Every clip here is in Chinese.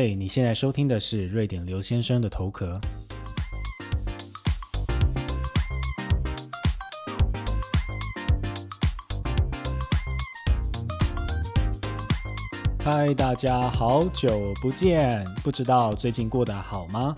嘿，你现在收听的是瑞典刘先生的头壳。嗨，大家好久不见，不知道最近过得好吗？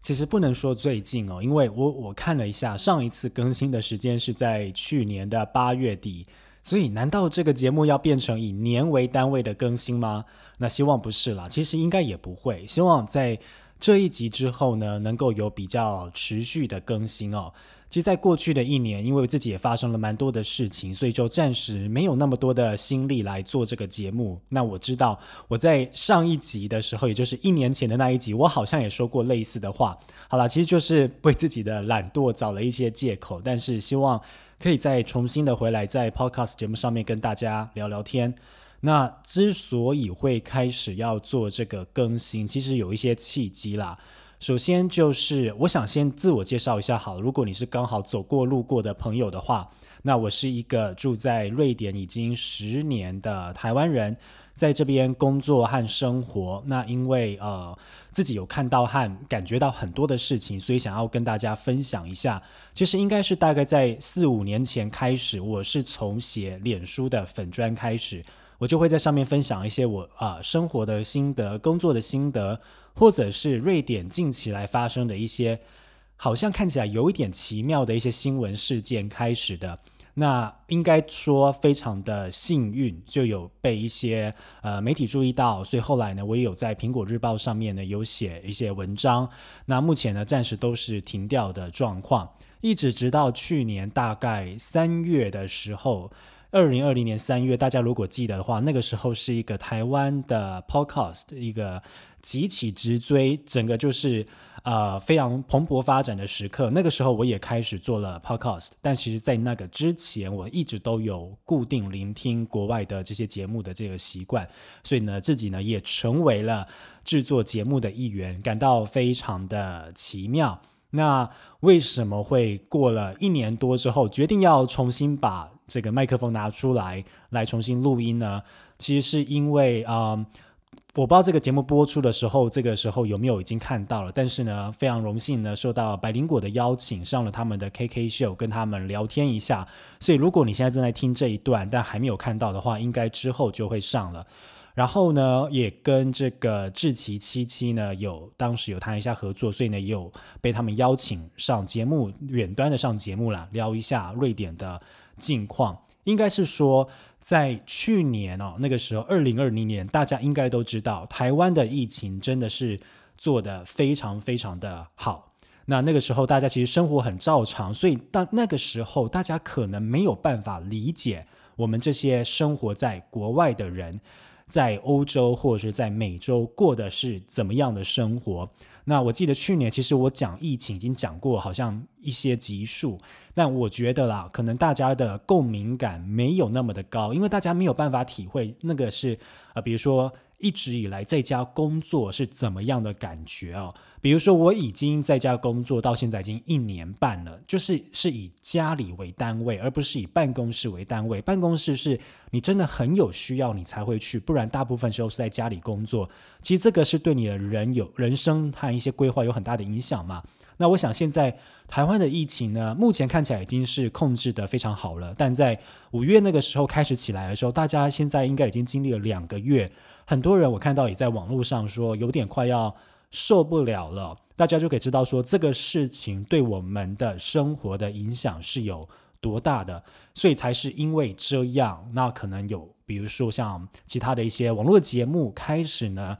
其实不能说最近哦，因为我我看了一下，上一次更新的时间是在去年的八月底。所以，难道这个节目要变成以年为单位的更新吗？那希望不是啦。其实应该也不会。希望在这一集之后呢，能够有比较持续的更新哦。其实，在过去的一年，因为自己也发生了蛮多的事情，所以就暂时没有那么多的心力来做这个节目。那我知道，我在上一集的时候，也就是一年前的那一集，我好像也说过类似的话。好了，其实就是为自己的懒惰找了一些借口，但是希望。可以再重新的回来，在 Podcast 节目上面跟大家聊聊天。那之所以会开始要做这个更新，其实有一些契机啦。首先就是我想先自我介绍一下，好，如果你是刚好走过路过的朋友的话，那我是一个住在瑞典已经十年的台湾人。在这边工作和生活，那因为呃自己有看到和感觉到很多的事情，所以想要跟大家分享一下。其实应该是大概在四五年前开始，我是从写脸书的粉砖开始，我就会在上面分享一些我啊生活的心得、工作的心得，或者是瑞典近期来发生的一些好像看起来有一点奇妙的一些新闻事件开始的。那应该说非常的幸运，就有被一些呃媒体注意到，所以后来呢，我也有在苹果日报上面呢有写一些文章。那目前呢，暂时都是停掉的状况，一直直到去年大概三月的时候，二零二零年三月，大家如果记得的话，那个时候是一个台湾的 podcast 一个急起直追，整个就是。呃，非常蓬勃发展的时刻，那个时候我也开始做了 podcast，但其实，在那个之前，我一直都有固定聆听国外的这些节目的这个习惯，所以呢，自己呢也成为了制作节目的一员，感到非常的奇妙。那为什么会过了一年多之后，决定要重新把这个麦克风拿出来，来重新录音呢？其实是因为啊。我不知道这个节目播出的时候，这个时候有没有已经看到了？但是呢，非常荣幸呢，受到百灵果的邀请，上了他们的 KK 秀，跟他们聊天一下。所以，如果你现在正在听这一段，但还没有看到的话，应该之后就会上了。然后呢，也跟这个志奇七七呢，有当时有谈一下合作，所以呢，也有被他们邀请上节目，远端的上节目了，聊一下瑞典的近况。应该是说。在去年哦，那个时候，二零二零年，大家应该都知道，台湾的疫情真的是做的非常非常的好。那那个时候，大家其实生活很照常，所以到那个时候，大家可能没有办法理解我们这些生活在国外的人，在欧洲或者是在美洲过的是怎么样的生活。那我记得去年，其实我讲疫情已经讲过，好像一些集数，但我觉得啦，可能大家的共鸣感没有那么的高，因为大家没有办法体会那个是，呃，比如说。一直以来在家工作是怎么样的感觉哦？比如说我已经在家工作到现在已经一年半了，就是是以家里为单位，而不是以办公室为单位。办公室是你真的很有需要你才会去，不然大部分时候是在家里工作。其实这个是对你的人有人生和一些规划有很大的影响嘛。那我想现在台湾的疫情呢，目前看起来已经是控制的非常好了。但在五月那个时候开始起来的时候，大家现在应该已经经历了两个月，很多人我看到也在网络上说有点快要受不了了。大家就可以知道说这个事情对我们的生活的影响是有多大的，所以才是因为这样，那可能有比如说像其他的一些网络节目开始呢。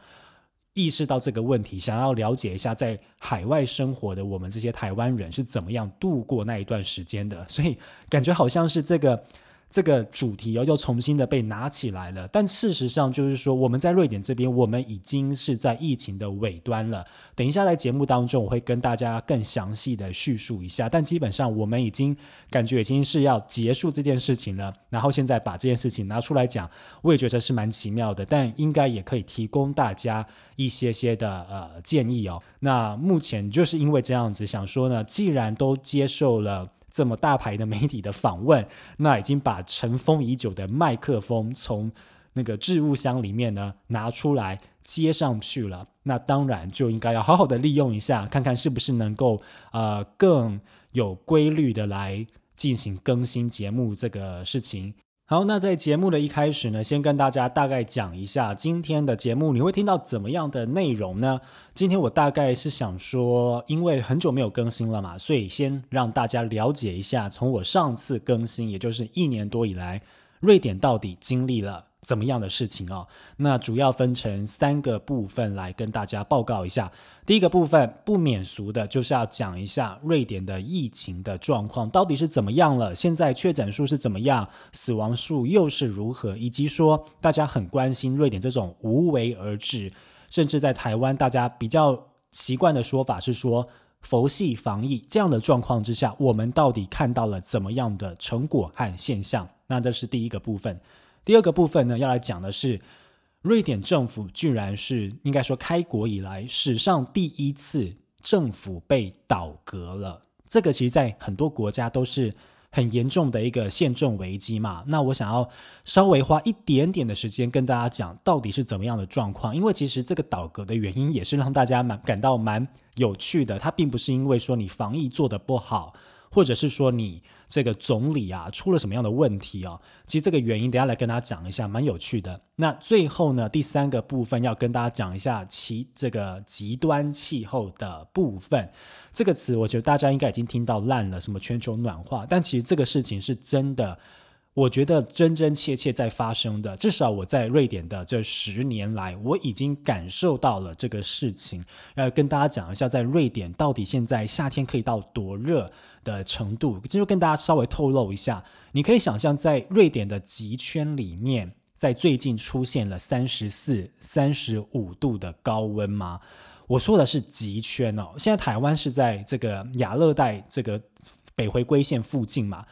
意识到这个问题，想要了解一下在海外生活的我们这些台湾人是怎么样度过那一段时间的，所以感觉好像是这个。这个主题又又重新的被拿起来了，但事实上就是说，我们在瑞典这边，我们已经是在疫情的尾端了。等一下在节目当中，我会跟大家更详细的叙述一下。但基本上，我们已经感觉已经是要结束这件事情了。然后现在把这件事情拿出来讲，我也觉得是蛮奇妙的。但应该也可以提供大家一些些的呃建议哦。那目前就是因为这样子，想说呢，既然都接受了。这么大牌的媒体的访问，那已经把尘封已久的麦克风从那个置物箱里面呢拿出来，接上去了，那当然就应该要好好的利用一下，看看是不是能够呃更有规律的来进行更新节目这个事情。好，那在节目的一开始呢，先跟大家大概讲一下今天的节目你会听到怎么样的内容呢？今天我大概是想说，因为很久没有更新了嘛，所以先让大家了解一下，从我上次更新，也就是一年多以来，瑞典到底经历了。怎么样的事情哦？那主要分成三个部分来跟大家报告一下。第一个部分不免俗的就是要讲一下瑞典的疫情的状况到底是怎么样了，现在确诊数是怎么样，死亡数又是如何，以及说大家很关心瑞典这种无为而治，甚至在台湾大家比较习惯的说法是说佛系防疫这样的状况之下，我们到底看到了怎么样的成果和现象？那这是第一个部分。第二个部分呢，要来讲的是，瑞典政府居然是应该说开国以来史上第一次政府被倒阁了。这个其实，在很多国家都是很严重的一个宪政危机嘛。那我想要稍微花一点点的时间跟大家讲，到底是怎么样的状况。因为其实这个倒阁的原因也是让大家蛮感到蛮有趣的。它并不是因为说你防疫做得不好。或者是说你这个总理啊出了什么样的问题啊？其实这个原因等下来跟大家讲一下，蛮有趣的。那最后呢，第三个部分要跟大家讲一下其这个极端气候的部分。这个词我觉得大家应该已经听到烂了，什么全球暖化，但其实这个事情是真的。我觉得真真切切在发生的，至少我在瑞典的这十年来，我已经感受到了这个事情。要跟大家讲一下，在瑞典到底现在夏天可以到多热的程度，这就跟大家稍微透露一下。你可以想象，在瑞典的极圈里面，在最近出现了三十四、三十五度的高温吗？我说的是极圈哦。现在台湾是在这个亚热带这个北回归线附近嘛。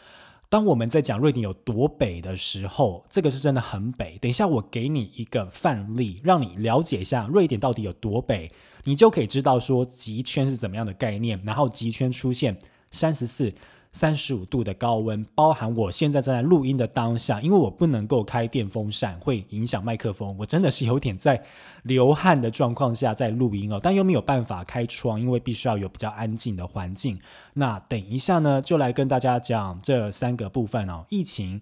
当我们在讲瑞典有多北的时候，这个是真的很北。等一下，我给你一个范例，让你了解一下瑞典到底有多北，你就可以知道说极圈是怎么样的概念。然后极圈出现三十四。三十五度的高温，包含我现在正在录音的当下，因为我不能够开电风扇，会影响麦克风。我真的是有点在流汗的状况下在录音哦，但又没有办法开窗，因为必须要有比较安静的环境。那等一下呢，就来跟大家讲这三个部分哦：疫情、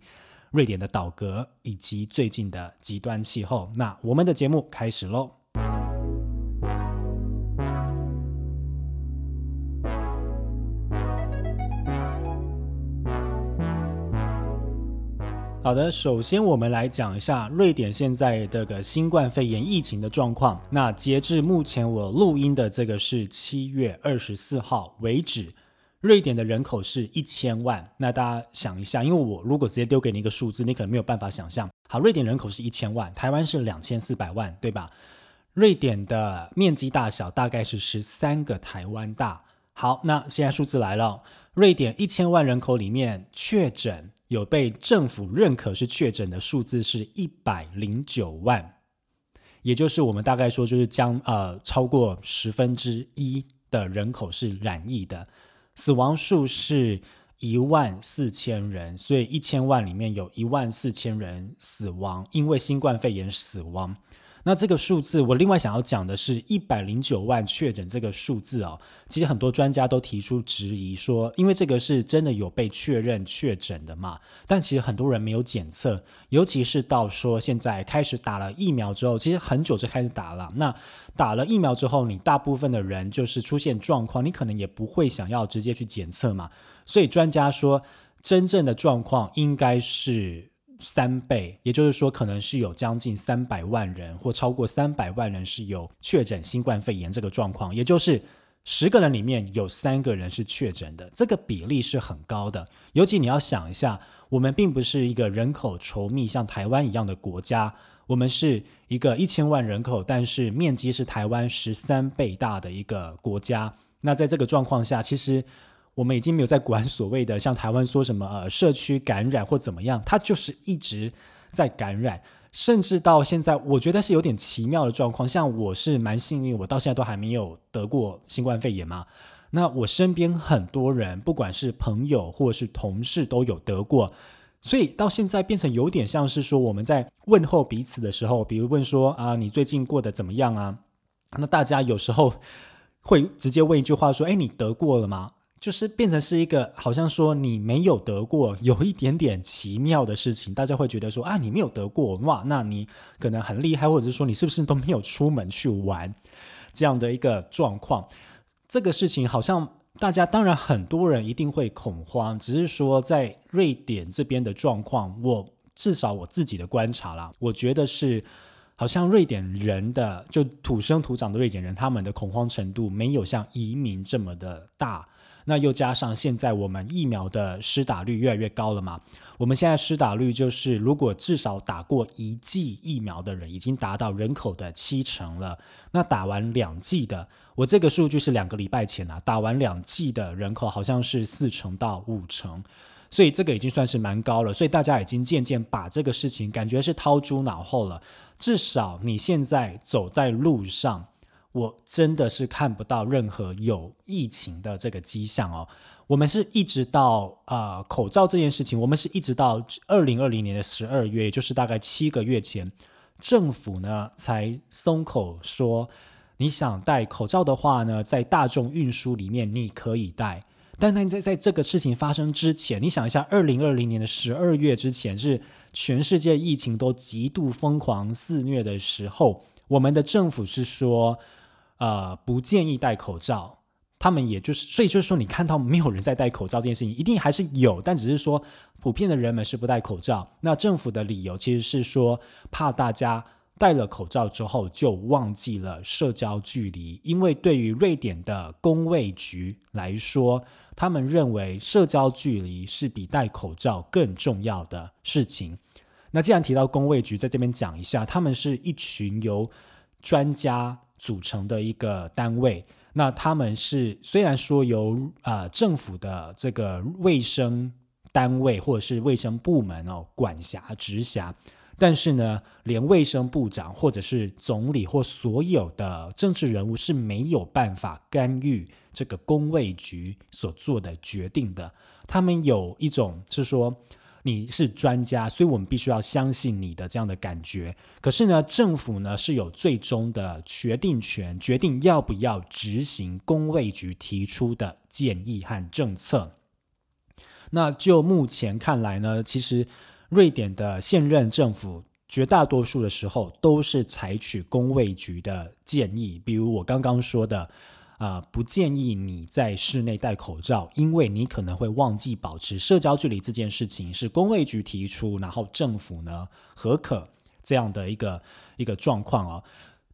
瑞典的倒戈以及最近的极端气候。那我们的节目开始喽。好的，首先我们来讲一下瑞典现在这个新冠肺炎疫情的状况。那截至目前我录音的这个是七月二十四号为止，瑞典的人口是一千万。那大家想一下，因为我如果直接丢给你一个数字，你可能没有办法想象。好，瑞典人口是一千万，台湾是两千四百万，对吧？瑞典的面积大小大概是十三个台湾大。好，那现在数字来了，瑞典一千万人口里面确诊。有被政府认可是确诊的数字是一百零九万，也就是我们大概说就是将呃超过十分之一的人口是染疫的，死亡数是一万四千人，所以一千万里面有一万四千人死亡，因为新冠肺炎死亡。那这个数字，我另外想要讲的是，一百零九万确诊这个数字哦，其实很多专家都提出质疑，说因为这个是真的有被确认确诊的嘛，但其实很多人没有检测，尤其是到说现在开始打了疫苗之后，其实很久就开始打了，那打了疫苗之后，你大部分的人就是出现状况，你可能也不会想要直接去检测嘛，所以专家说，真正的状况应该是。三倍，也就是说，可能是有将近三百万人或超过三百万人是有确诊新冠肺炎这个状况，也就是十个人里面有三个人是确诊的，这个比例是很高的。尤其你要想一下，我们并不是一个人口稠密像台湾一样的国家，我们是一个一千万人口，但是面积是台湾十三倍大的一个国家。那在这个状况下，其实。我们已经没有在管所谓的像台湾说什么呃社区感染或怎么样，它就是一直在感染，甚至到现在，我觉得是有点奇妙的状况。像我是蛮幸运，我到现在都还没有得过新冠肺炎嘛。那我身边很多人，不管是朋友或是同事，都有得过。所以到现在变成有点像是说我们在问候彼此的时候，比如问说啊，你最近过得怎么样啊？那大家有时候会直接问一句话说，哎，你得过了吗？就是变成是一个好像说你没有得过，有一点点奇妙的事情，大家会觉得说啊，你没有得过哇，那你可能很厉害，或者是说你是不是都没有出门去玩这样的一个状况？这个事情好像。大家当然很多人一定会恐慌，只是说在瑞典这边的状况，我至少我自己的观察啦，我觉得是好像瑞典人的就土生土长的瑞典人，他们的恐慌程度没有像移民这么的大。那又加上现在我们疫苗的施打率越来越高了嘛？我们现在施打率就是，如果至少打过一剂疫苗的人，已经达到人口的七成了。那打完两剂的，我这个数据是两个礼拜前啊，打完两剂的人口好像是四成到五成，所以这个已经算是蛮高了。所以大家已经渐渐把这个事情感觉是掏诸脑后了。至少你现在走在路上。我真的是看不到任何有疫情的这个迹象哦。我们是一直到啊口罩这件事情，我们是一直到二零二零年的十二月，也就是大概七个月前，政府呢才松口说，你想戴口罩的话呢，在大众运输里面你可以戴。但那在在这个事情发生之前，你想一下，二零二零年的十二月之前是全世界疫情都极度疯狂肆虐的时候，我们的政府是说。呃，不建议戴口罩。他们也就是，所以就是说，你看到没有人在戴口罩这件事情，一定还是有，但只是说，普遍的人们是不戴口罩。那政府的理由其实是说，怕大家戴了口罩之后就忘记了社交距离，因为对于瑞典的工卫局来说，他们认为社交距离是比戴口罩更重要的事情。那既然提到工卫局，在这边讲一下，他们是一群由专家。组成的一个单位，那他们是虽然说由啊政府的这个卫生单位或者是卫生部门哦管辖直辖，但是呢，连卫生部长或者是总理或所有的政治人物是没有办法干预这个工卫局所做的决定的。他们有一种是说。你是专家，所以我们必须要相信你的这样的感觉。可是呢，政府呢是有最终的决定权，决定要不要执行工卫局提出的建议和政策。那就目前看来呢，其实瑞典的现任政府绝大多数的时候都是采取工卫局的建议，比如我刚刚说的。啊，不建议你在室内戴口罩，因为你可能会忘记保持社交距离。这件事情是工卫局提出，然后政府呢何可这样的一个一个状况哦。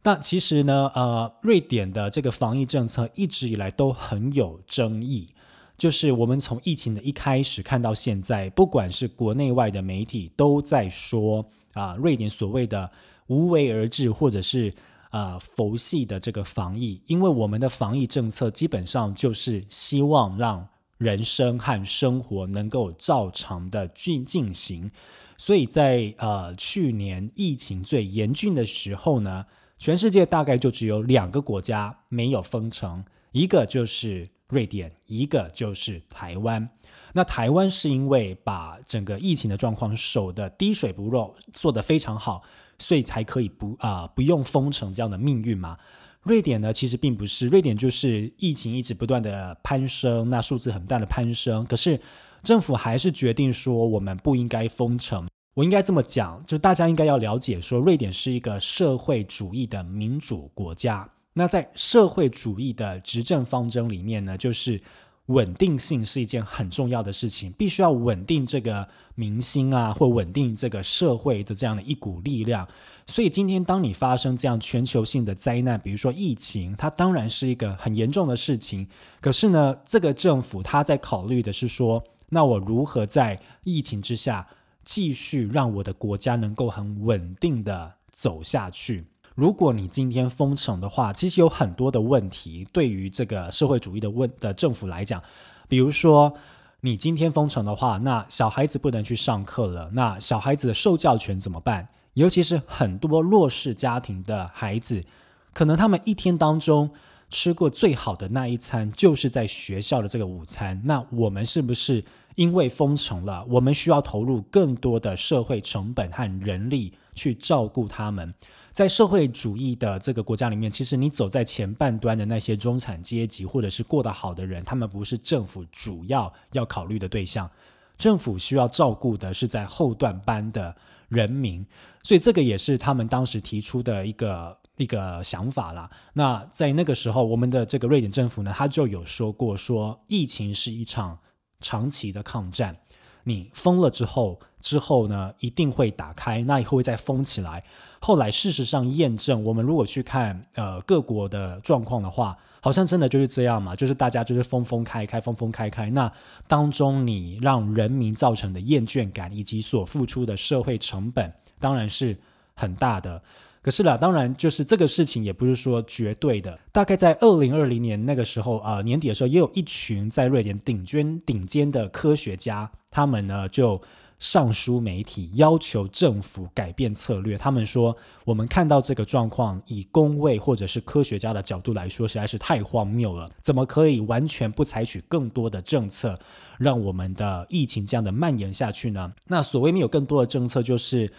但其实呢，呃，瑞典的这个防疫政策一直以来都很有争议。就是我们从疫情的一开始看到现在，不管是国内外的媒体都在说啊，瑞典所谓的无为而治，或者是。啊，佛系的这个防疫，因为我们的防疫政策基本上就是希望让人生和生活能够照常的进进行，所以在呃去年疫情最严峻的时候呢，全世界大概就只有两个国家没有封城，一个就是瑞典，一个就是台湾。那台湾是因为把整个疫情的状况守的滴水不漏，做得非常好。所以才可以不啊不用封城这样的命运嘛？瑞典呢，其实并不是，瑞典就是疫情一直不断的攀升，那数字很大的攀升，可是政府还是决定说我们不应该封城。我应该这么讲，就大家应该要了解说，瑞典是一个社会主义的民主国家。那在社会主义的执政方针里面呢，就是。稳定性是一件很重要的事情，必须要稳定这个民心啊，或稳定这个社会的这样的一股力量。所以今天当你发生这样全球性的灾难，比如说疫情，它当然是一个很严重的事情。可是呢，这个政府他在考虑的是说，那我如何在疫情之下继续让我的国家能够很稳定的走下去？如果你今天封城的话，其实有很多的问题。对于这个社会主义的问的政府来讲，比如说你今天封城的话，那小孩子不能去上课了，那小孩子的受教权怎么办？尤其是很多弱势家庭的孩子，可能他们一天当中吃过最好的那一餐，就是在学校的这个午餐。那我们是不是因为封城了，我们需要投入更多的社会成本和人力去照顾他们。在社会主义的这个国家里面，其实你走在前半端的那些中产阶级或者是过得好的人，他们不是政府主要要考虑的对象。政府需要照顾的是在后段班的人民，所以这个也是他们当时提出的一个一个想法啦。那在那个时候，我们的这个瑞典政府呢，他就有说过，说疫情是一场长期的抗战。你封了之后，之后呢一定会打开，那以后会再封起来。后来事实上验证，我们如果去看呃各国的状况的话，好像真的就是这样嘛，就是大家就是封封开开，封封开开。那当中你让人民造成的厌倦感，以及所付出的社会成本，当然是很大的。可是啦，当然就是这个事情也不是说绝对的。大概在二零二零年那个时候啊，年底的时候，也有一群在瑞典顶尖顶尖的科学家，他们呢就上书媒体，要求政府改变策略。他们说，我们看到这个状况，以工位或者是科学家的角度来说，实在是太荒谬了。怎么可以完全不采取更多的政策，让我们的疫情这样的蔓延下去呢？那所谓没有更多的政策，就是。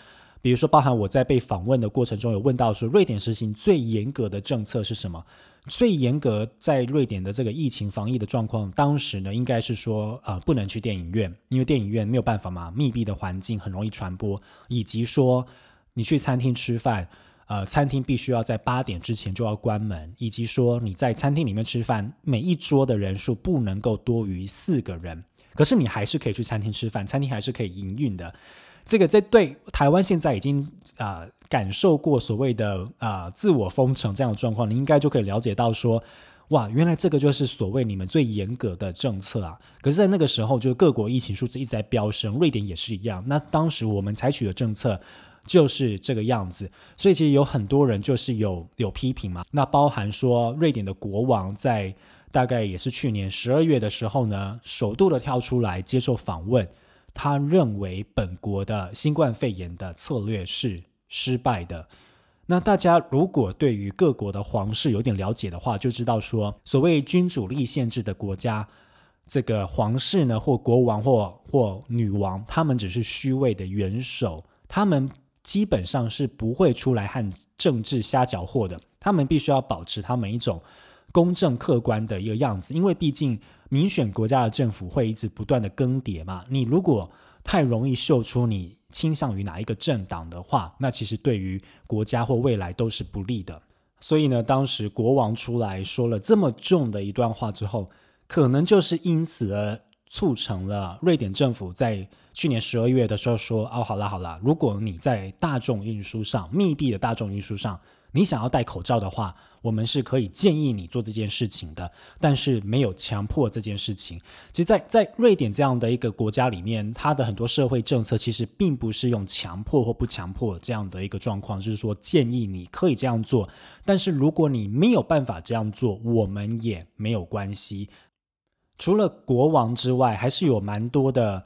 比如说，包含我在被访问的过程中，有问到说，瑞典实行最严格的政策是什么？最严格在瑞典的这个疫情防疫的状况，当时呢，应该是说，呃，不能去电影院，因为电影院没有办法嘛，密闭的环境很容易传播，以及说你去餐厅吃饭，呃，餐厅必须要在八点之前就要关门，以及说你在餐厅里面吃饭，每一桌的人数不能够多于四个人，可是你还是可以去餐厅吃饭，餐厅还是可以营运的。这个在对台湾现在已经啊感受过所谓的啊自我封城这样的状况，你应该就可以了解到说，哇，原来这个就是所谓你们最严格的政策啊。可是，在那个时候，就各国疫情数字一直在飙升，瑞典也是一样。那当时我们采取的政策就是这个样子，所以其实有很多人就是有有批评嘛。那包含说，瑞典的国王在大概也是去年十二月的时候呢，首度的跳出来接受访问。他认为本国的新冠肺炎的策略是失败的。那大家如果对于各国的皇室有点了解的话，就知道说，所谓君主立宪制的国家，这个皇室呢，或国王或或女王，他们只是虚位的元首，他们基本上是不会出来和政治瞎搅和的。他们必须要保持他们一种公正客观的一个样子，因为毕竟。民选国家的政府会一直不断的更迭嘛？你如果太容易秀出你倾向于哪一个政党的话，那其实对于国家或未来都是不利的。所以呢，当时国王出来说了这么重的一段话之后，可能就是因此而促成了瑞典政府在去年十二月的时候说：“哦，好啦好啦，如果你在大众运输上密闭的大众运输上。”你想要戴口罩的话，我们是可以建议你做这件事情的，但是没有强迫这件事情。其实，在在瑞典这样的一个国家里面，它的很多社会政策其实并不是用强迫或不强迫这样的一个状况，就是说建议你可以这样做，但是如果你没有办法这样做，我们也没有关系。除了国王之外，还是有蛮多的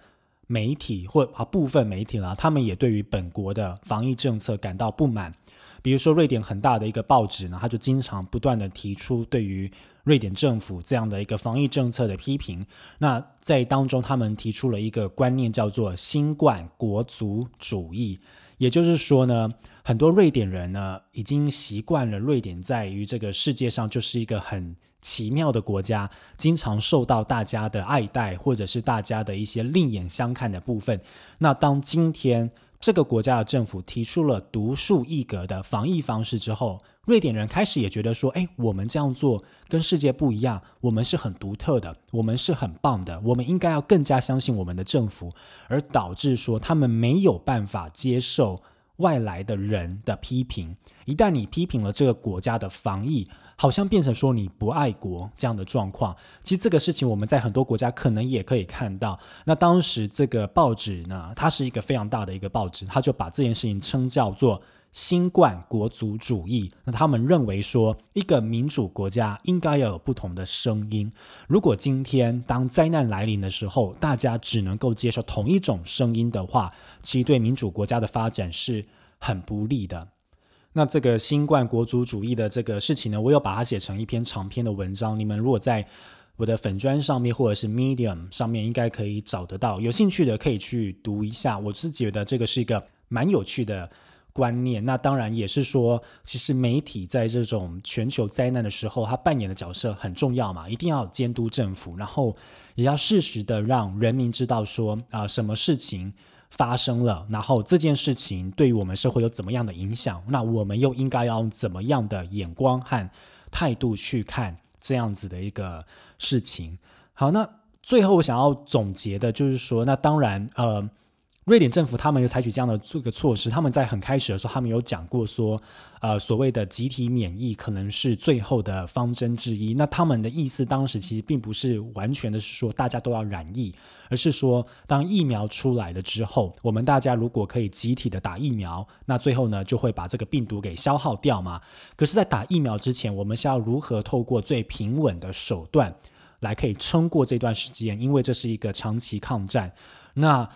媒体或啊部分媒体啦，他们也对于本国的防疫政策感到不满。比如说，瑞典很大的一个报纸呢，他就经常不断的提出对于瑞典政府这样的一个防疫政策的批评。那在当中，他们提出了一个观念，叫做“新冠国族主义”。也就是说呢，很多瑞典人呢，已经习惯了瑞典在于这个世界上就是一个很奇妙的国家，经常受到大家的爱戴，或者是大家的一些另眼相看的部分。那当今天，这个国家的政府提出了独树一格的防疫方式之后，瑞典人开始也觉得说：“哎，我们这样做跟世界不一样，我们是很独特的，我们是很棒的，我们应该要更加相信我们的政府。”而导致说他们没有办法接受外来的人的批评。一旦你批评了这个国家的防疫，好像变成说你不爱国这样的状况，其实这个事情我们在很多国家可能也可以看到。那当时这个报纸呢，它是一个非常大的一个报纸，它就把这件事情称叫做“新冠国族主义”。那他们认为说，一个民主国家应该要有不同的声音。如果今天当灾难来临的时候，大家只能够接受同一种声音的话，其实对民主国家的发展是很不利的。那这个新冠国族主义的这个事情呢，我有把它写成一篇长篇的文章。你们如果在我的粉砖上面或者是 Medium 上面应该可以找得到，有兴趣的可以去读一下。我是觉得这个是一个蛮有趣的观念。那当然也是说，其实媒体在这种全球灾难的时候，它扮演的角色很重要嘛，一定要监督政府，然后也要适时的让人民知道说啊，什么事情发生了，然后这件事情对于我们社会有怎么样的影响，那我们又应该要用怎么样的眼光和态度去看这样子的一个。事情好，那最后我想要总结的就是说，那当然，呃，瑞典政府他们有采取这样的这个措施，他们在很开始的时候，他们有讲过说，呃，所谓的集体免疫可能是最后的方针之一。那他们的意思当时其实并不是完全的是说大家都要染疫，而是说当疫苗出来了之后，我们大家如果可以集体的打疫苗，那最后呢就会把这个病毒给消耗掉嘛。可是，在打疫苗之前，我们是要如何透过最平稳的手段？来可以撑过这段时间，因为这是一个长期抗战。那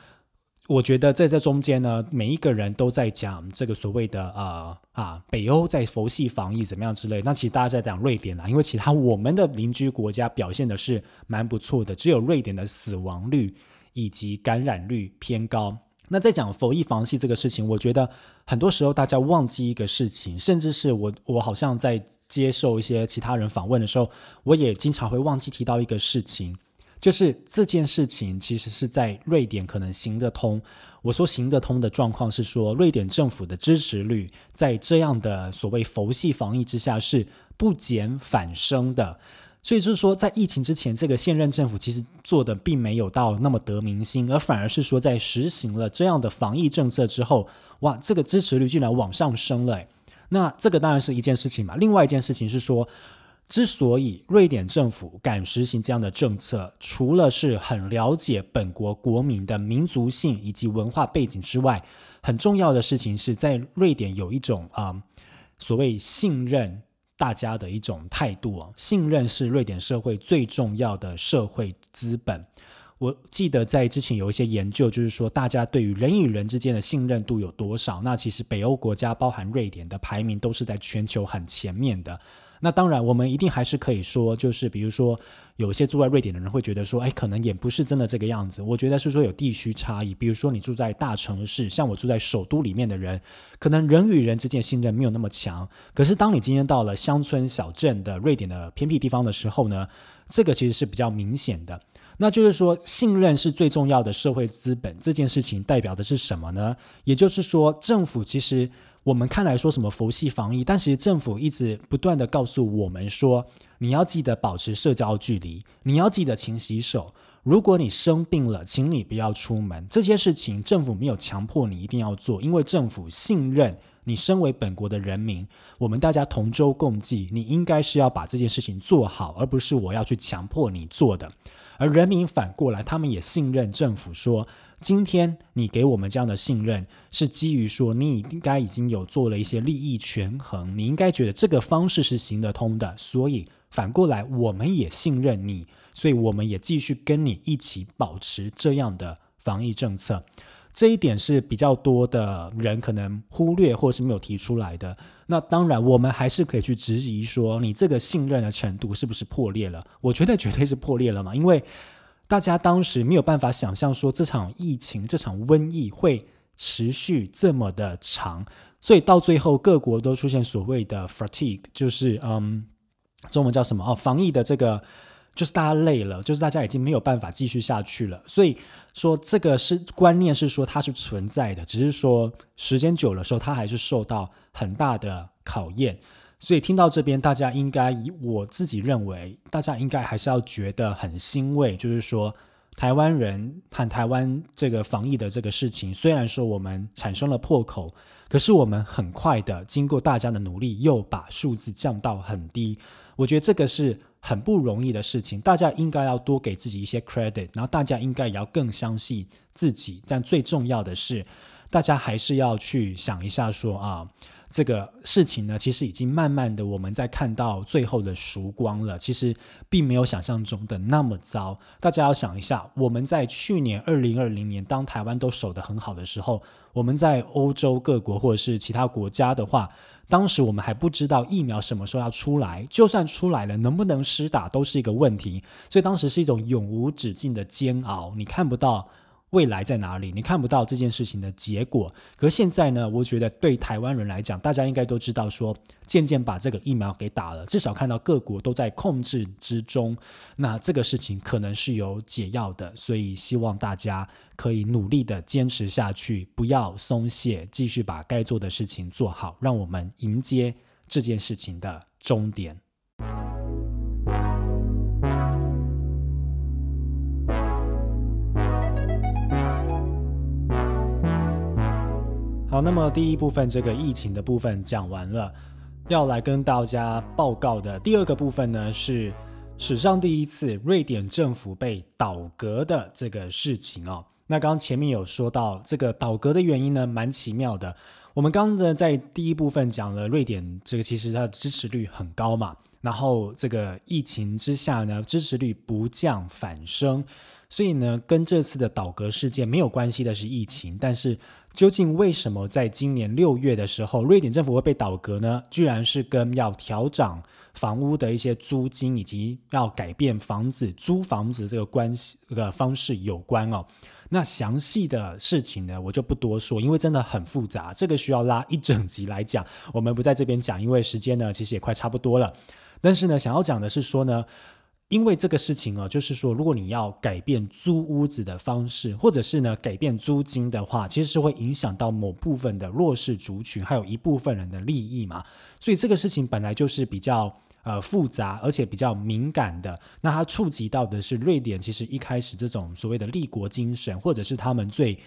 我觉得在这中间呢，每一个人都在讲这个所谓的呃啊，北欧在佛系防疫怎么样之类。那其实大家在讲瑞典啦，因为其他我们的邻居国家表现的是蛮不错的，只有瑞典的死亡率以及感染率偏高。那在讲佛意防系这个事情，我觉得很多时候大家忘记一个事情，甚至是我我好像在接受一些其他人访问的时候，我也经常会忘记提到一个事情，就是这件事情其实是在瑞典可能行得通。我说行得通的状况是说，瑞典政府的支持率在这样的所谓佛系防疫之下是不减反升的。所以就是说，在疫情之前，这个现任政府其实做的并没有到那么得民心，而反而是说，在实行了这样的防疫政策之后，哇，这个支持率竟然往上升了。那这个当然是一件事情嘛。另外一件事情是说，之所以瑞典政府敢实行这样的政策，除了是很了解本国国民的民族性以及文化背景之外，很重要的事情是在瑞典有一种啊所谓信任。大家的一种态度啊，信任是瑞典社会最重要的社会资本。我记得在之前有一些研究，就是说大家对于人与人之间的信任度有多少？那其实北欧国家，包含瑞典的排名都是在全球很前面的。那当然，我们一定还是可以说，就是比如说，有些住在瑞典的人会觉得说，哎，可能也不是真的这个样子。我觉得是说有地区差异，比如说你住在大城市，像我住在首都里面的人，可能人与人之间信任没有那么强。可是当你今天到了乡村小镇的瑞典的偏僻地方的时候呢，这个其实是比较明显的。那就是说，信任是最重要的社会资本。这件事情代表的是什么呢？也就是说，政府其实。我们看来说什么佛系防疫，但其实政府一直不断的告诉我们说，你要记得保持社交距离，你要记得勤洗手。如果你生病了，请你不要出门。这些事情政府没有强迫你一定要做，因为政府信任你身为本国的人民，我们大家同舟共济，你应该是要把这件事情做好，而不是我要去强迫你做的。而人民反过来，他们也信任政府说。今天你给我们这样的信任，是基于说你应该已经有做了一些利益权衡，你应该觉得这个方式是行得通的，所以反过来我们也信任你，所以我们也继续跟你一起保持这样的防疫政策。这一点是比较多的人可能忽略或是没有提出来的。那当然，我们还是可以去质疑说，你这个信任的程度是不是破裂了？我觉得绝对是破裂了嘛，因为。大家当时没有办法想象说这场疫情、这场瘟疫会持续这么的长，所以到最后各国都出现所谓的 fatigue，就是嗯，中文叫什么哦？防疫的这个就是大家累了，就是大家已经没有办法继续下去了。所以说这个是观念是说它是存在的，只是说时间久了时候它还是受到很大的考验。所以听到这边，大家应该以我自己认为，大家应该还是要觉得很欣慰，就是说，台湾人和台湾这个防疫的这个事情，虽然说我们产生了破口，可是我们很快的经过大家的努力，又把数字降到很低。我觉得这个是很不容易的事情，大家应该要多给自己一些 credit，然后大家应该也要更相信自己。但最重要的是。大家还是要去想一下，说啊。这个事情呢，其实已经慢慢的我们在看到最后的曙光了。其实并没有想象中的那么糟。大家要想一下，我们在去年二零二零年，当台湾都守得很好的时候，我们在欧洲各国或者是其他国家的话，当时我们还不知道疫苗什么时候要出来，就算出来了，能不能施打都是一个问题。所以当时是一种永无止境的煎熬，你看不到。未来在哪里？你看不到这件事情的结果。可现在呢？我觉得对台湾人来讲，大家应该都知道，说渐渐把这个疫苗给打了，至少看到各国都在控制之中。那这个事情可能是有解药的，所以希望大家可以努力的坚持下去，不要松懈，继续把该做的事情做好，让我们迎接这件事情的终点。那么第一部分这个疫情的部分讲完了，要来跟大家报告的第二个部分呢，是史上第一次瑞典政府被倒戈的这个事情哦。那刚前面有说到这个倒戈的原因呢，蛮奇妙的。我们刚刚在第一部分讲了瑞典这个其实它的支持率很高嘛，然后这个疫情之下呢，支持率不降反升，所以呢，跟这次的倒戈事件没有关系的是疫情，但是。究竟为什么在今年六月的时候，瑞典政府会被倒戈呢？居然是跟要调涨房屋的一些租金，以及要改变房子租房子这个关系这个方式有关哦。那详细的事情呢，我就不多说，因为真的很复杂，这个需要拉一整集来讲，我们不在这边讲，因为时间呢其实也快差不多了。但是呢，想要讲的是说呢。因为这个事情哦，就是说，如果你要改变租屋子的方式，或者是呢改变租金的话，其实是会影响到某部分的弱势族群，还有一部分人的利益嘛。所以这个事情本来就是比较呃复杂，而且比较敏感的。那它触及到的是瑞典，其实一开始这种所谓的立国精神，或者是他们最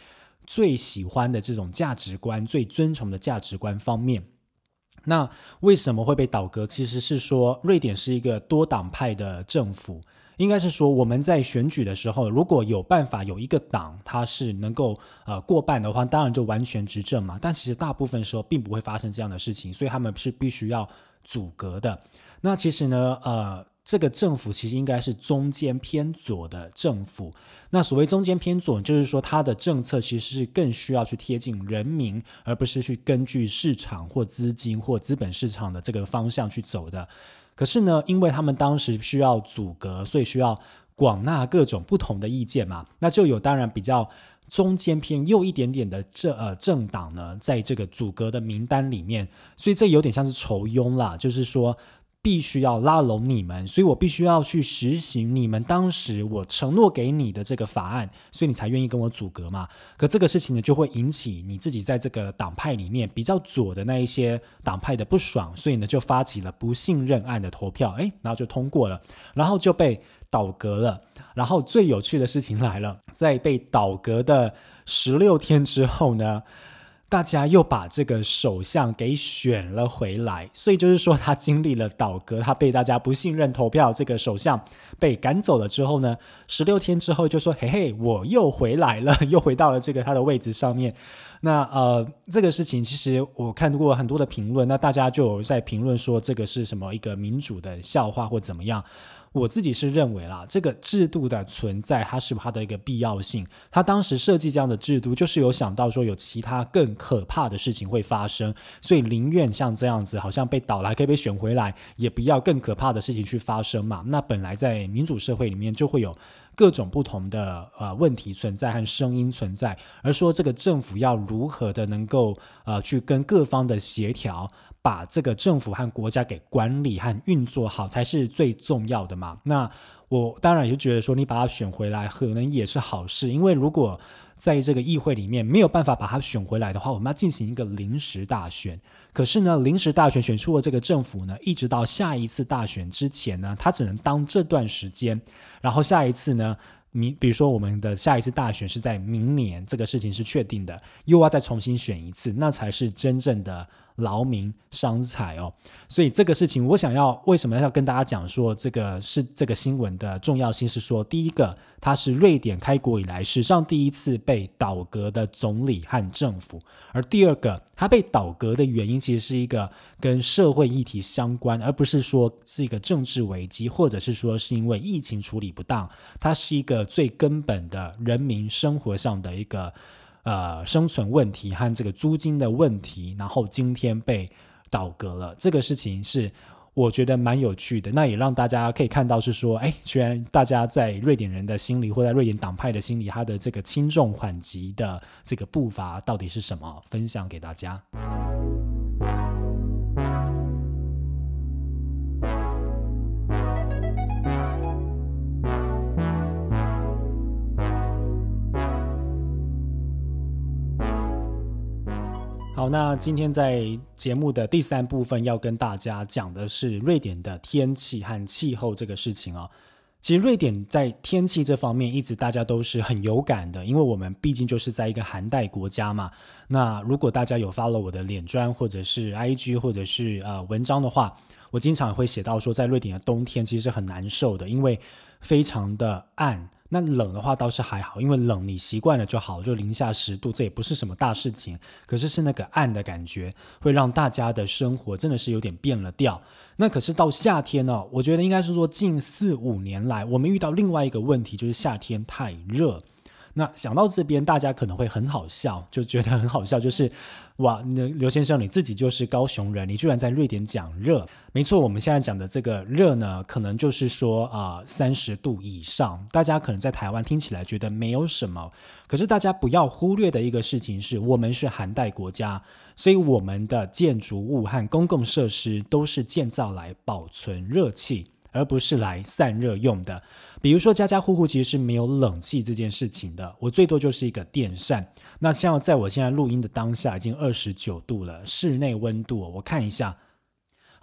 最喜欢的这种价值观、最尊崇的价值观方面。那为什么会被倒戈？其实是说，瑞典是一个多党派的政府，应该是说我们在选举的时候，如果有办法有一个党，它是能够呃过半的话，当然就完全执政嘛。但其实大部分时候并不会发生这样的事情，所以他们是必须要阻隔的。那其实呢，呃。这个政府其实应该是中间偏左的政府。那所谓中间偏左，就是说它的政策其实是更需要去贴近人民，而不是去根据市场或资金或资本市场的这个方向去走的。可是呢，因为他们当时需要阻隔，所以需要广纳各种不同的意见嘛。那就有当然比较中间偏右一点点的政呃政党呢，在这个阻隔的名单里面，所以这有点像是仇庸啦，就是说。必须要拉拢你们，所以我必须要去实行你们当时我承诺给你的这个法案，所以你才愿意跟我阻隔嘛。可这个事情呢，就会引起你自己在这个党派里面比较左的那一些党派的不爽，所以呢，就发起了不信任案的投票，诶，然后就通过了，然后就被倒戈了。然后最有趣的事情来了，在被倒戈的十六天之后呢？大家又把这个首相给选了回来，所以就是说他经历了倒戈，他被大家不信任投票，这个首相被赶走了之后呢，十六天之后就说：“嘿嘿，我又回来了，又回到了这个他的位置上面。”那呃，这个事情其实我看过很多的评论，那大家就有在评论说这个是什么一个民主的笑话或怎么样。我自己是认为啦，这个制度的存在，它是它的一个必要性。他当时设计这样的制度，就是有想到说有其他更可怕的事情会发生，所以宁愿像这样子，好像被倒了可以被选回来，也不要更可怕的事情去发生嘛。那本来在民主社会里面就会有各种不同的呃问题存在和声音存在，而说这个政府要如何的能够呃去跟各方的协调。把这个政府和国家给管理和运作好才是最重要的嘛？那我当然也就觉得说，你把他选回来可能也是好事，因为如果在这个议会里面没有办法把他选回来的话，我们要进行一个临时大选。可是呢，临时大选选出了这个政府呢，一直到下一次大选之前呢，他只能当这段时间，然后下一次呢，明比如说我们的下一次大选是在明年，这个事情是确定的，又要再重新选一次，那才是真正的。劳民伤财哦。所以这个事情，我想要为什么要跟大家讲说这个是这个新闻的重要性？是说，第一个，它是瑞典开国以来史上第一次被倒戈的总理和政府；而第二个，它被倒戈的原因其实是一个跟社会议题相关，而不是说是一个政治危机，或者是说是因为疫情处理不当。它是一个最根本的人民生活上的一个呃生存问题和这个租金的问题，然后今天被倒戈了。这个事情是。我觉得蛮有趣的，那也让大家可以看到是说，哎，居然大家在瑞典人的心里，或在瑞典党派的心里，他的这个轻重缓急的这个步伐到底是什么？分享给大家。那今天在节目的第三部分要跟大家讲的是瑞典的天气和气候这个事情哦。其实瑞典在天气这方面一直大家都是很有感的，因为我们毕竟就是在一个寒带国家嘛。那如果大家有发了我的脸砖或者是 IG 或者是呃文章的话，我经常会写到说，在瑞典的冬天其实是很难受的，因为非常的暗。那冷的话倒是还好，因为冷你习惯了就好，就零下十度，这也不是什么大事情。可是是那个暗的感觉，会让大家的生活真的是有点变了调。那可是到夏天呢，我觉得应该是说近四五年来，我们遇到另外一个问题，就是夏天太热。那想到这边，大家可能会很好笑，就觉得很好笑，就是哇，那刘先生你自己就是高雄人，你居然在瑞典讲热？没错，我们现在讲的这个热呢，可能就是说啊，三十度以上。大家可能在台湾听起来觉得没有什么，可是大家不要忽略的一个事情是，我们是寒带国家，所以我们的建筑物和公共设施都是建造来保存热气。而不是来散热用的，比如说家家户户其实是没有冷气这件事情的，我最多就是一个电扇。那像在我现在录音的当下，已经二十九度了，室内温度我看一下。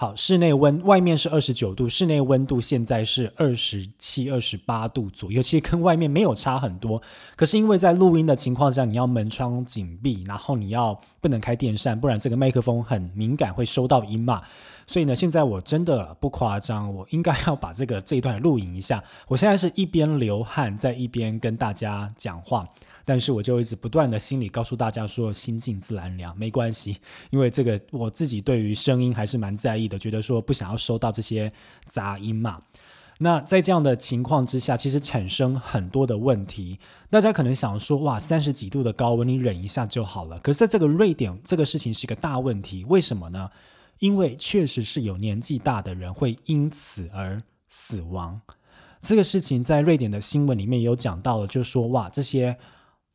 好，室内温外面是二十九度，室内温度现在是二十七、二十八度左右，其实跟外面没有差很多。可是因为在录音的情况下，你要门窗紧闭，然后你要不能开电扇，不然这个麦克风很敏感，会收到音嘛。所以呢，现在我真的不夸张，我应该要把这个这一段录影一下。我现在是一边流汗，在一边跟大家讲话。但是我就一直不断的心里告诉大家说，心静自然凉，没关系，因为这个我自己对于声音还是蛮在意的，觉得说不想要收到这些杂音嘛。那在这样的情况之下，其实产生很多的问题。大家可能想说，哇，三十几度的高温，你忍一下就好了。可是在这个瑞典，这个事情是一个大问题，为什么呢？因为确实是有年纪大的人会因此而死亡。这个事情在瑞典的新闻里面有讲到了，就说哇，这些。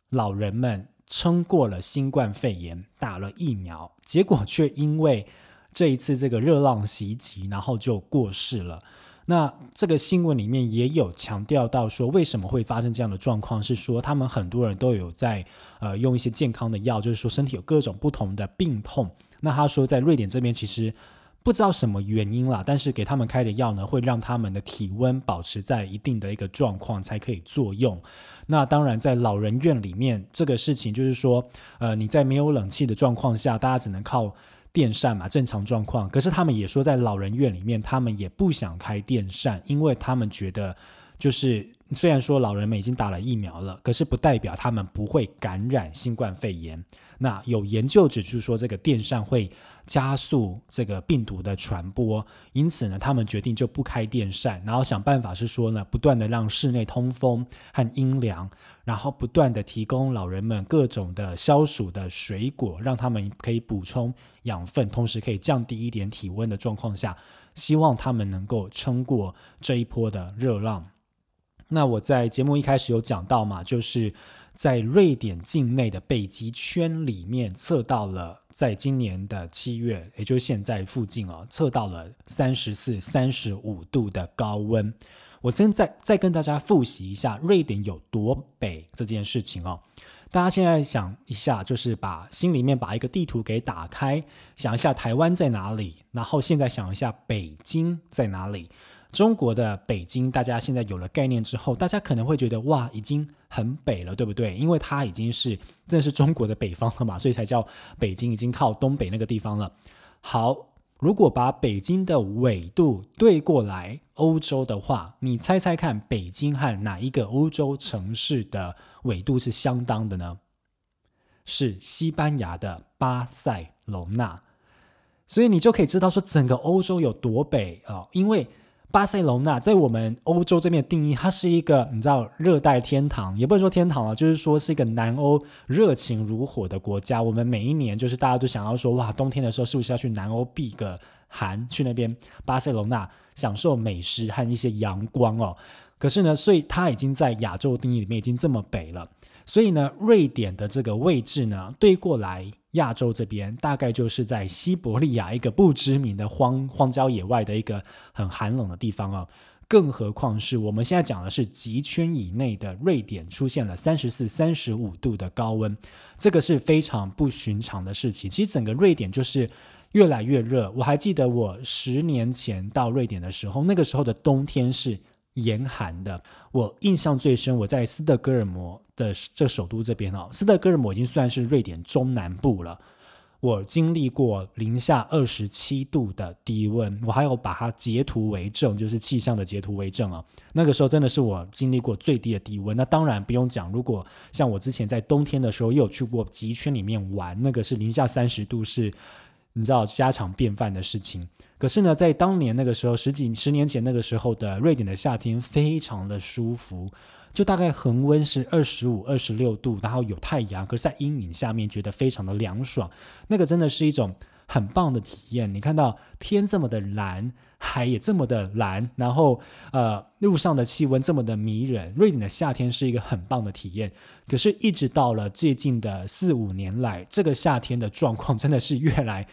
老人们撑过了新冠肺炎，打了疫苗，结果却因为这一次这个热浪袭击，然后就过世了。那这个新闻里面也有强调到说，为什么会发生这样的状况？是说他们很多人都有在呃用一些健康的药，就是说身体有各种不同的病痛。那他说在瑞典这边其实。不知道什么原因啦，但是给他们开的药呢，会让他们的体温保持在一定的一个状况才可以作用。那当然，在老人院里面，这个事情就是说，呃，你在没有冷气的状况下，大家只能靠电扇嘛，正常状况。可是他们也说，在老人院里面，他们也不想开电扇，因为他们觉得，就是虽然说老人们已经打了疫苗了，可是不代表他们不会感染新冠肺炎。那有研究指出说，这个电扇会加速这个病毒的传播，因此呢，他们决定就不开电扇，然后想办法是说呢，不断的让室内通风和阴凉，然后不断的提供老人们各种的消暑的水果，让他们可以补充养分，同时可以降低一点体温的状况下，希望他们能够撑过这一波的热浪。那我在节目一开始有讲到嘛，就是。在瑞典境内的北极圈里面测到了，在今年的七月，也就是现在附近哦，测到了三十四、三十五度的高温。我真再再跟大家复习一下瑞典有多北这件事情哦。大家现在想一下，就是把心里面把一个地图给打开，想一下台湾在哪里，然后现在想一下北京在哪里。中国的北京，大家现在有了概念之后，大家可能会觉得哇，已经很北了，对不对？因为它已经是真的是中国的北方了嘛，所以才叫北京，已经靠东北那个地方了。好，如果把北京的纬度对过来欧洲的话，你猜猜看，北京和哪一个欧洲城市的纬度是相当的呢？是西班牙的巴塞罗那。所以你就可以知道说整个欧洲有多北啊，因为巴塞隆纳在我们欧洲这边的定义，它是一个你知道热带天堂，也不能说天堂啊，就是说是一个南欧热情如火的国家。我们每一年就是大家都想要说，哇，冬天的时候是不是要去南欧避个寒，去那边巴塞隆纳享受美食和一些阳光哦。可是呢，所以它已经在亚洲定义里面已经这么北了。所以呢，瑞典的这个位置呢，对过来亚洲这边，大概就是在西伯利亚一个不知名的荒荒郊野外的一个很寒冷的地方哦。更何况是我们现在讲的是极圈以内的瑞典出现了三十四、三十五度的高温，这个是非常不寻常的事情。其实整个瑞典就是越来越热。我还记得我十年前到瑞典的时候，那个时候的冬天是。严寒的，我印象最深。我在斯德哥尔摩的这首都这边哦，斯德哥尔摩已经算是瑞典中南部了。我经历过零下二十七度的低温，我还有把它截图为证，就是气象的截图为证啊。那个时候真的是我经历过最低的低温。那当然不用讲，如果像我之前在冬天的时候又有去过极圈里面玩，那个是零下三十度，是你知道家常便饭的事情。可是呢，在当年那个时候，十几十年前那个时候的瑞典的夏天非常的舒服，就大概恒温是二十五、二十六度，然后有太阳，可是在阴影下面觉得非常的凉爽，那个真的是一种很棒的体验。你看到天这么的蓝，海也这么的蓝，然后呃路上的气温这么的迷人，瑞典的夏天是一个很棒的体验。可是，一直到了最近的四五年来，这个夏天的状况真的是越来。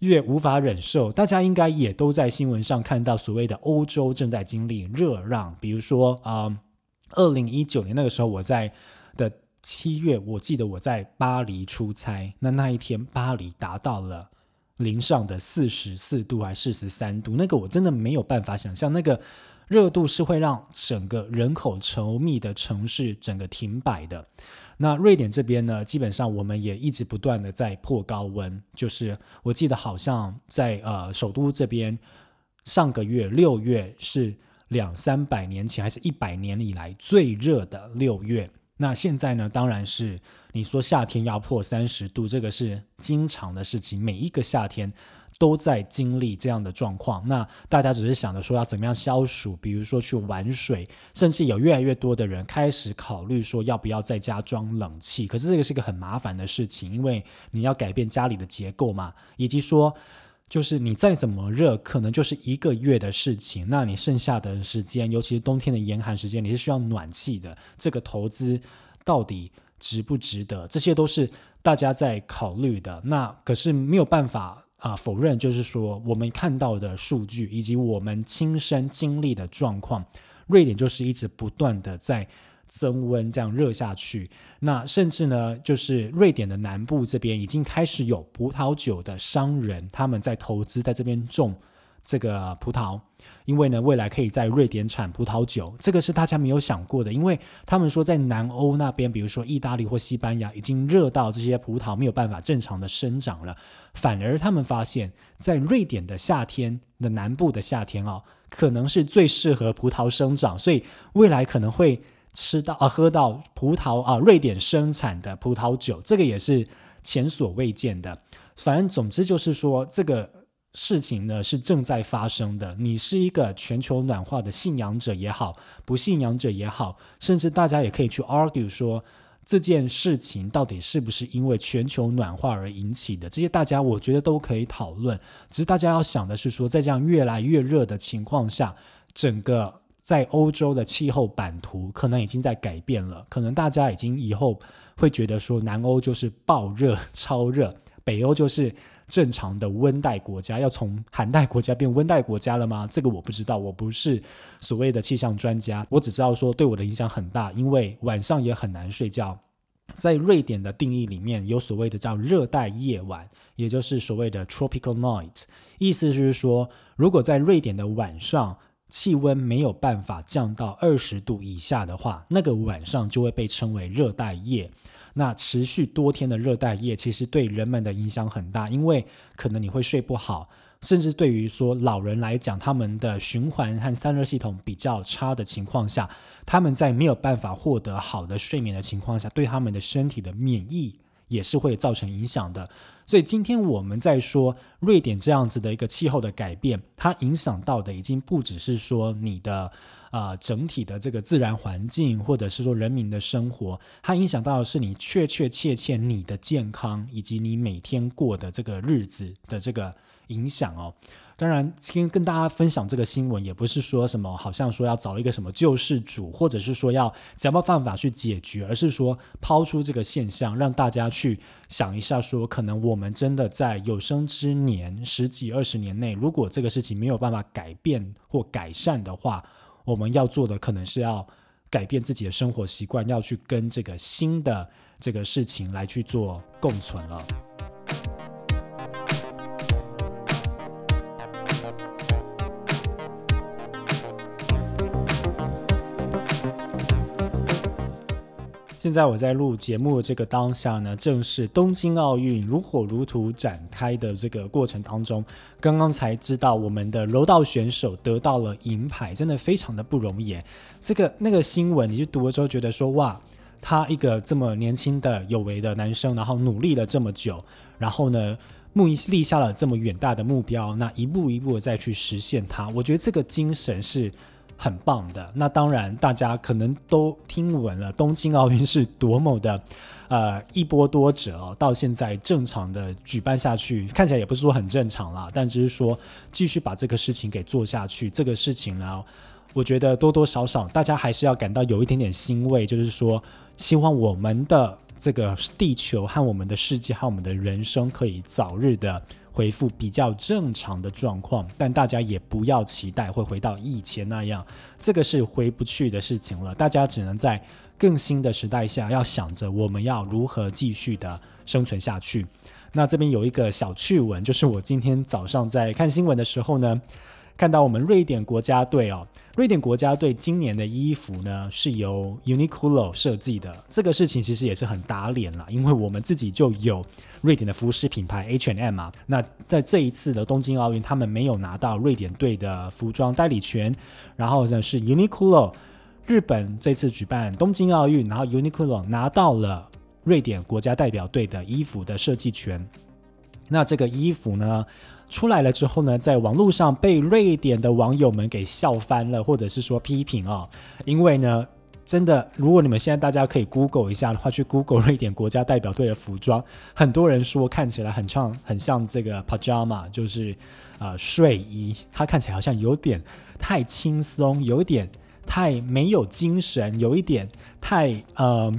越无法忍受，大家应该也都在新闻上看到所谓的欧洲正在经历热浪。比如说啊，二零一九年那个时候，我在的七月，我记得我在巴黎出差，那那一天巴黎达到了零上的四十四度还是四十三度，那个我真的没有办法想象，那个热度是会让整个人口稠密的城市整个停摆的。那瑞典这边呢，基本上我们也一直不断的在破高温，就是我记得好像在呃首都这边，上个月六月是两三百年前还是一百年以来最热的六月。那现在呢，当然是你说夏天要破三十度，这个是经常的事情，每一个夏天。都在经历这样的状况，那大家只是想着说要怎么样消暑，比如说去玩水，甚至有越来越多的人开始考虑说要不要在家装冷气。可是这个是个很麻烦的事情，因为你要改变家里的结构嘛，以及说就是你再怎么热，可能就是一个月的事情。那你剩下的时间，尤其是冬天的严寒时间，你是需要暖气的。这个投资到底值不值得？这些都是大家在考虑的。那可是没有办法。啊，否认就是说，我们看到的数据以及我们亲身经历的状况，瑞典就是一直不断的在增温，这样热下去。那甚至呢，就是瑞典的南部这边已经开始有葡萄酒的商人，他们在投资在这边种这个葡萄。因为呢，未来可以在瑞典产葡萄酒，这个是大家没有想过的。因为他们说，在南欧那边，比如说意大利或西班牙，已经热到这些葡萄没有办法正常的生长了。反而他们发现，在瑞典的夏天的南部的夏天啊，可能是最适合葡萄生长，所以未来可能会吃到啊，喝到葡萄啊，瑞典生产的葡萄酒，这个也是前所未见的。反正总之就是说这个。事情呢是正在发生的。你是一个全球暖化的信仰者也好，不信仰者也好，甚至大家也可以去 argue 说这件事情到底是不是因为全球暖化而引起的。这些大家我觉得都可以讨论。只是大家要想的是说，在这样越来越热的情况下，整个在欧洲的气候版图可能已经在改变了。可能大家已经以后会觉得说，南欧就是暴热、超热，北欧就是。正常的温带国家要从寒带国家变温带国家了吗？这个我不知道，我不是所谓的气象专家，我只知道说对我的影响很大，因为晚上也很难睡觉。在瑞典的定义里面有所谓的叫热带夜晚，也就是所谓的 tropical night，意思就是说，如果在瑞典的晚上气温没有办法降到二十度以下的话，那个晚上就会被称为热带夜。那持续多天的热带夜，其实对人们的影响很大，因为可能你会睡不好。甚至对于说老人来讲，他们的循环和散热系统比较差的情况下，他们在没有办法获得好的睡眠的情况下，对他们的身体的免疫也是会造成影响的。所以今天我们在说瑞典这样子的一个气候的改变，它影响到的已经不只是说你的啊整体的这个自然环境，或者是说人民的生活，它影响到的是你确确切切你的健康以及你每天过的这个日子的这个。影响哦，当然，今天跟大家分享这个新闻，也不是说什么好像说要找一个什么救世主，或者是说要想办法去解决，而是说抛出这个现象，让大家去想一下，说可能我们真的在有生之年十几二十年内，如果这个事情没有办法改变或改善的话，我们要做的可能是要改变自己的生活习惯，要去跟这个新的这个事情来去做共存了。现在我在录节目的这个当下呢，正是东京奥运如火如荼展开的这个过程当中。刚刚才知道，我们的柔道选手得到了银牌，真的非常的不容易。这个那个新闻，你就读了之后，觉得说哇，他一个这么年轻的有为的男生，然后努力了这么久，然后呢，目立下了这么远大的目标，那一步一步的再去实现它，我觉得这个精神是。很棒的，那当然，大家可能都听闻了东京奥运是多么的，呃，一波多折哦。到现在正常的举办下去，看起来也不是说很正常啦，但只是说继续把这个事情给做下去。这个事情呢，我觉得多多少少大家还是要感到有一点点欣慰，就是说，希望我们的这个地球和我们的世界和我们的人生可以早日的。回复比较正常的状况，但大家也不要期待会回到以前那样，这个是回不去的事情了。大家只能在更新的时代下，要想着我们要如何继续的生存下去。那这边有一个小趣闻，就是我今天早上在看新闻的时候呢。看到我们瑞典国家队哦，瑞典国家队今年的衣服呢是由 Uniqlo 设计的，这个事情其实也是很打脸了，因为我们自己就有瑞典的服饰品牌 H&M 啊，那在这一次的东京奥运，他们没有拿到瑞典队的服装代理权，然后呢是 Uniqlo 日本这次举办东京奥运，然后 Uniqlo 拿到了瑞典国家代表队的衣服的设计权，那这个衣服呢？出来了之后呢，在网络上被瑞典的网友们给笑翻了，或者是说批评啊，因为呢，真的，如果你们现在大家可以 Google 一下的话，去 Google 瑞典国家代表队的服装，很多人说看起来很像很像这个 pajama，就是呃睡衣，它看起来好像有点太轻松，有一点太没有精神，有一点太呃。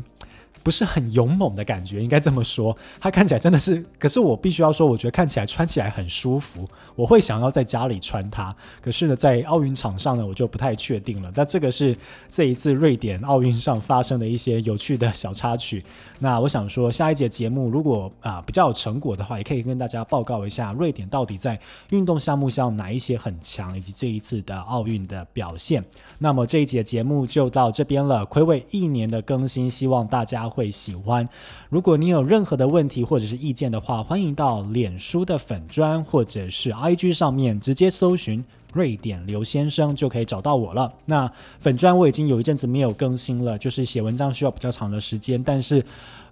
不是很勇猛的感觉，应该这么说。它看起来真的是，可是我必须要说，我觉得看起来穿起来很舒服，我会想要在家里穿它。可是呢，在奥运场上呢，我就不太确定了。那这个是这一次瑞典奥运上发生的一些有趣的小插曲。那我想说，下一节节目如果啊比较有成果的话，也可以跟大家报告一下瑞典到底在运动项目上哪一些很强，以及这一次的奥运的表现。那么这一节节目就到这边了，暌违一年的更新，希望大家会喜欢。如果你有任何的问题或者是意见的话，欢迎到脸书的粉砖或者是 IG 上面直接搜寻。瑞典刘先生就可以找到我了。那粉砖我已经有一阵子没有更新了，就是写文章需要比较长的时间，但是。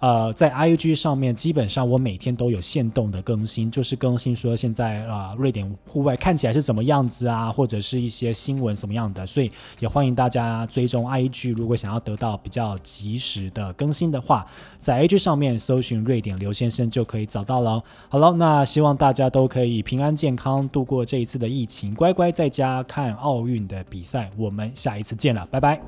呃，在 I G 上面，基本上我每天都有限动的更新，就是更新说现在啊，瑞典户外看起来是怎么样子啊，或者是一些新闻什么样的，所以也欢迎大家追踪 I G。如果想要得到比较及时的更新的话，在 I G 上面搜寻瑞典刘先生就可以找到了。好了，那希望大家都可以平安健康度过这一次的疫情，乖乖在家看奥运的比赛。我们下一次见了，拜拜。